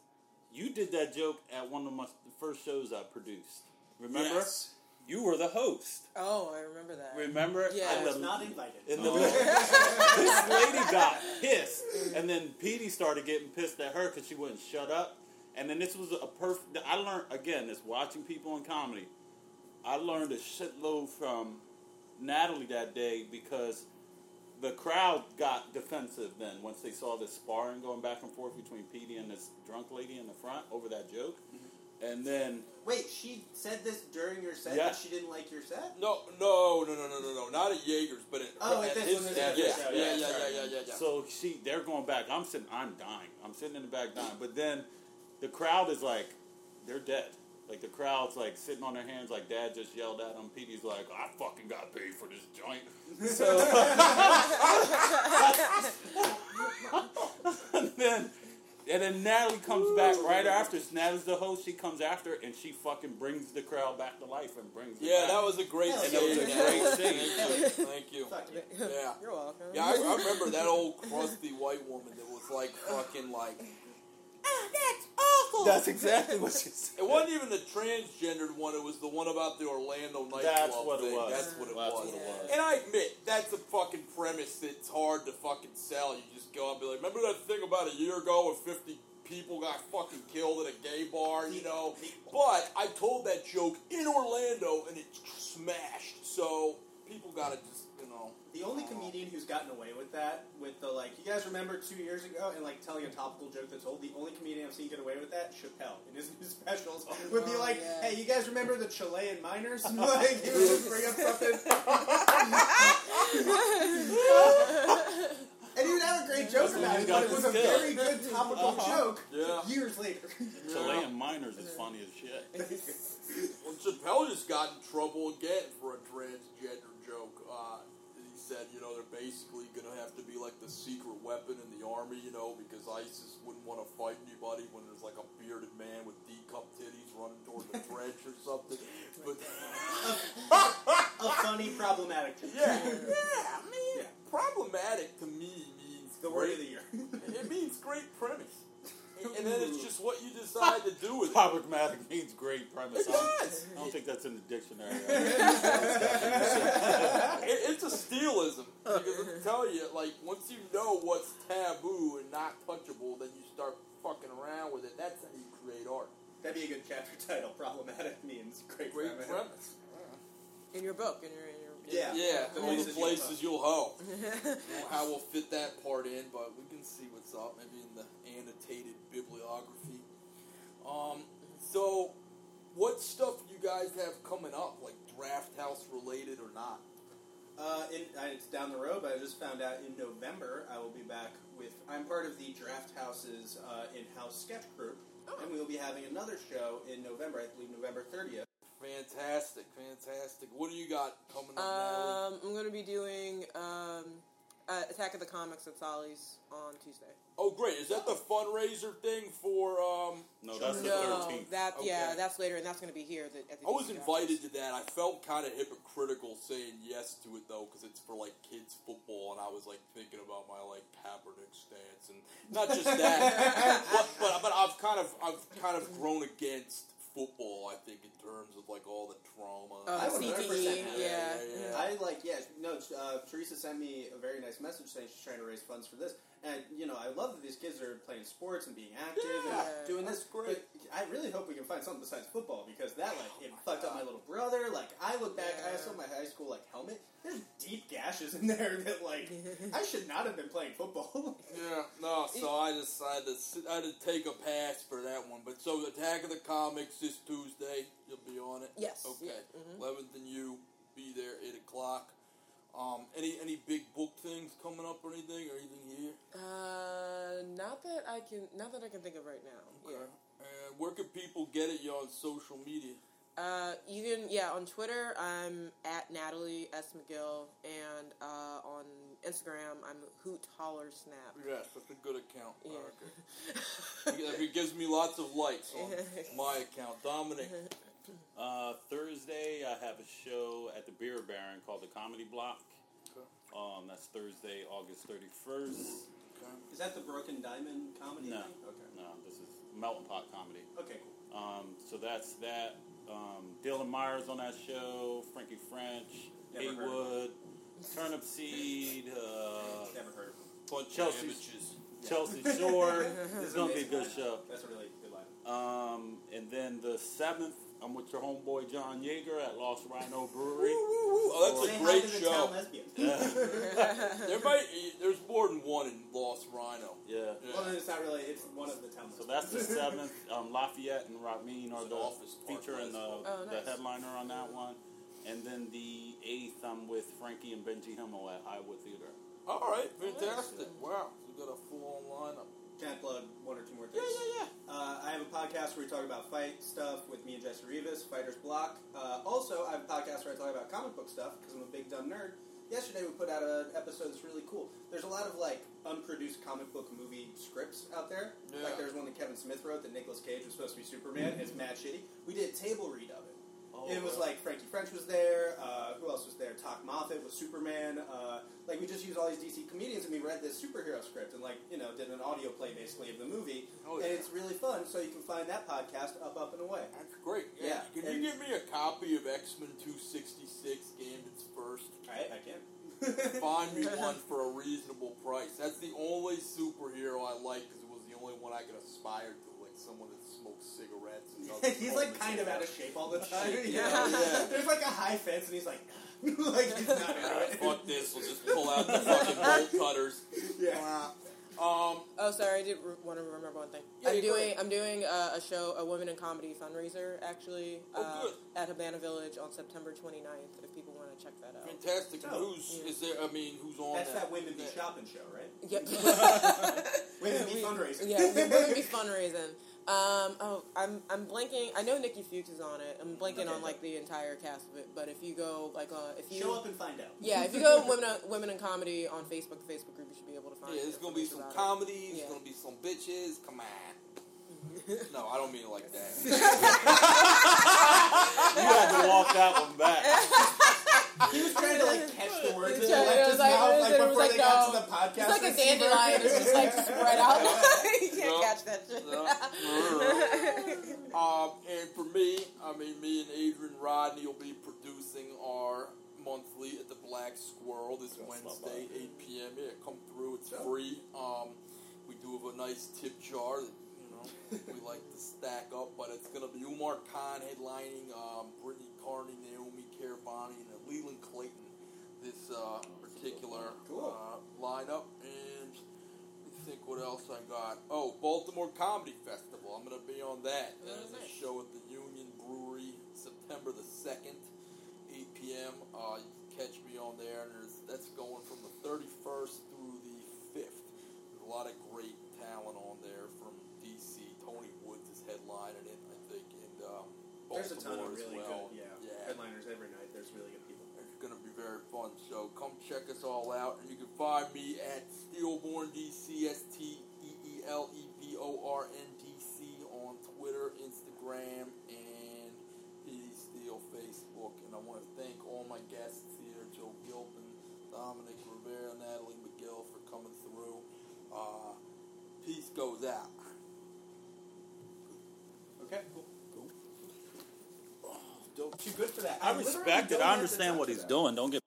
you did that joke at one of my first shows I produced. Remember? Yes. You were the host. Oh, I remember that. Remember? Yeah. I was the- not invited. And the this lady got pissed, and then Petey started getting pissed at her because she wouldn't shut up. And then this was a perfect. I learned again. This watching people in comedy. I learned a shitload from Natalie that day because the crowd got defensive. Then once they saw this sparring going back and forth between Petey and this drunk lady in the front over that joke, mm-hmm. and then Wait, she said this during your set Yeah. that she didn't like your set? No, no, no, no, no, no, no. Not at Jaeger's, but at, Oh, at at this his, one, yeah, yeah, yeah, yeah, yeah, yeah, yeah, yeah, yeah. So she, they're going back. I'm sitting, I'm dying. I'm sitting in the back dying. But then the crowd is like, they're dead. Like the crowd's like sitting on their hands, like Dad just yelled at them. Petey's like, I fucking got paid for this joint. So, and then, and then Natalie comes back right after. Natalie's the host. She comes after, and she fucking brings the crowd back to life and brings. it yeah, back. that was a great Hell and yeah. that was a great scene. Thank you. Thank you. Yeah. You're welcome. Yeah, I, I remember that old crusty white woman that was like fucking like, that's awful. That's exactly what she said. It wasn't even the transgendered one. It was the one about the Orlando nightclub That's what it thing. was. That's what it That's was. what it was. And I admit that's a fucking premise that's hard to fucking sell. You just go and be like, remember that thing about a year ago where fifty people got fucking killed at a gay bar, you know? But I told that joke in Orlando and it smashed. So people gotta just, you know. The only comedian who's gotten away with that, with the like, you guys remember two years ago, and like telling a topical joke that's old. The only comedian I've seen get away with that, Chappelle, in his new specials, would be Oh, like, yeah. "Hey, you guys remember the Chilean miners?" like, he would just bring up something, and he would have a great joke That's about it. But it was a skill. very good topical Uh-huh. joke. Yeah. Years later. Chilean miners is funny as shit. Well, Chappelle just got in trouble again for a transgender joke. Uh, he said, you know, they're basically going to have to be like the secret weapon in the army, you know, because ISIS wouldn't want to fight anybody when there's like a bearded man with D cup titties running toward the trench or something. But A funny, problematic. yeah, yeah, I mean, Yeah. problematic to me means The word great- of the year. It means great premise, and then it's just what you decide to do with it. Problematic means great premise. I don't, I don't think that's in the dictionary. It, it's a steelism because I tell you, like once you know what's taboo and not touchable, then you start fucking around with it. That's how you create art. That'd be a good chapter title. Problematic means great, Great premise. premise. In your book, in your, in your Yeah. Yeah, The all the places you'll places you'll hoe. How we'll fit that part in, but we can see what's up. Maybe in the annotated bibliography. Um, so what stuff you guys have coming up, like Draft House related or not? Uh, in, it's down the road, but I just found out in November I will be back with. I'm part of the Draft House's uh, in-house sketch group, and we will be having another show in November. I believe November 30th. Fantastic, fantastic. What do you got coming up, Natalie? Um, I'm going to be doing um, uh, Attack of the Comics at Solly's on Tuesday. Oh, great! Is that the fundraiser thing for? Um, No, that's the 13th. that yeah, that's later, and that's going to be here. At the, I was invited to that. I felt kind of hypocritical saying yes to it though, because it's for like kids football, and I was like thinking about my like Kaepernick stance, and not just that, but, but but I've kind of I've kind of grown against football. I think in terms of like all the trauma. Oh, I would 100% CTE, have yeah. Yeah, yeah. I like, yeah, no, uh, Teresa sent me a very nice message saying she's trying to raise funds for this. And, you know, I love that these kids are playing sports and being active Yeah, and doing this. great. I really hope we can find something besides football because that, like, it fucked up my little brother. Like, I look back, I saw my high school, like, helmet. There's deep gashes in there that, like, I should not have been playing football. Yeah, no, so I decided to I had to take a pass for that one. But so Attack of the Comics this Tuesday, you'll be on it. Yes, Okay. yeah, mhm. 11th and you be there eight o'clock. Um, any any big book things coming up or anything or anything here? Uh, not that I can, not that I can think of right now. Yeah. And where can people get it? You on social media? Uh, you can, yeah, on Twitter, I'm at Natalie S. McGill, and uh, on Instagram, I'm Hoot Holler Snap. Yes, that's a good account. Yeah. Okay. It gives me lots of likes on my account. Dominic. Uh, Thursday, I have a show at the Beer Baron called the Comedy Block. Okay. Um, that's Thursday, August 31st. Okay. Is that the Broken Diamond comedy No. thing? Okay. No, this is Melting Pot Comedy. Okay, cool. Um, so that's that. Um, Dylan Myers on that show, Frankie French, Never Haywood, Turnip Seed, uh, Never heard of him. Chelsea. amateurs. Chelsea Shore. It's is going to be a good show. That's a really good line. Um, and then the 7th, I'm with your homeboy John Yeager at Lost Rhino Brewery. Oh, that's Say a great show. town lesbian. There might there's more than one in Lost Rhino. Yeah. Yeah. Well, then it's not really. It's one of the town. So that's the seventh. Um, Lafayette and Ramin are It's the an office park, feature and the. Oh, nice. the headliner on that one. And then the eighth, I'm with Frankie and Benji Himmel at Highwood Theater. All right, fantastic. Wow, so we got a full on lineup. Can I plug one or two more Yeah, things? yeah, yeah. Uh, I have a podcast where we talk about fight stuff with me and Jesse Rivas, Fighters Block. Uh, also, I have a podcast where I talk about comic book stuff because I'm a big dumb nerd. Yesterday we put out an episode that's really cool. There's a lot of like unproduced comic book movie scripts out there. Yeah. Like there's one that Kevin Smith wrote that Nicolas Cage was supposed to be Superman. It's mad shitty. We did a table read of. Oh, it was like Frankie French was there. Uh, who else was there? Talk Moffat was Superman. Uh, like we just used all these DC comedians and we read this superhero script and like you know did an audio play basically of the movie. Oh, And yeah. it's really fun. So you can find that podcast up, up and away. That's great. Yeah. Yeah, Can and- you give me a copy of X Men 266 Gambit's first? I, I can. Find me one for a reasonable price. That's the only superhero I like because it was the only one I could aspire to, like someone that smokes cigarettes. And he's like kind of out of shape all the time. Yeah, yeah. There's like a high fence and he's like, like he's not into it. fuck this. We'll just pull out the fucking bolt cutters. Yeah. Um, Oh, sorry, I did re- want to remember one thing. Yeah, I'm you doing. I'm doing uh, a show, a women in comedy fundraiser, actually, Oh, uh, good. at Havana Village on September 29th. If people want to check that out. fantastic. And Oh, who's yeah. is there? I mean, who's on That's that? that women be that- shopping show, right? Yep. Women be We- fundraising. Yeah, we're going be fundraising. Um, oh, I'm I'm blanking. I know Nikki Fuchs is on it. I'm blanking Okay, on like the entire cast of it. But if you go like uh, if you Show up and find out. yeah, if you go women women in comedy on Facebook, the Facebook group, you should be able to find. Yeah, it's gonna be some information about comedy. There's Yeah. gonna be some bitches. Come on. No, I don't mean it like that. You had to walk that one back. He was trying to like catch the words It's in like- like, was his like- mouth, it like before like, they got to the podcast. It's like a dandelion. It's just like spread out. you can't No. catch that shit. um, and for me, I mean, me and Adrian Rodney will be producing our monthly at the Black Squirrel this That's Wednesday, 8 p.m. Yeah, come through. It's Yeah. free. Um, we do have a nice tip jar that you know we like to stack up, but it's gonna be Umar Khan headlining, um, Brittany Carney, Naomi Caravani, and Leland Clayton. This uh, particular Cool. uh, lineup, and let me think what else I got. Oh, Baltimore Comedy Festival. I'm gonna be on that. Oh, There's a show at the Union Brewery, September the second, 8 p.m. Uh, you can catch me on there, and there's, that's going from the 31st through the 5th. There's a lot of great talent on there from DC. Tony Woods is headlining it, I think, and um, There's a ton of really well. good, yeah, yeah. headliners every night. There's really good people. It's going to be very fun. So come check us all out. And you can find me at Steeleborn DC, S T E E L E B O R N D C on Twitter, Instagram, and Steel Facebook. And I want to thank all my guests here Joe Gilpin, Dominic Rivera, Natalie McGill for coming through. Uh, peace goes out. Okay, cool. Cool. Don't too good for that. I literally respect it. I understand what he's doing. Don't get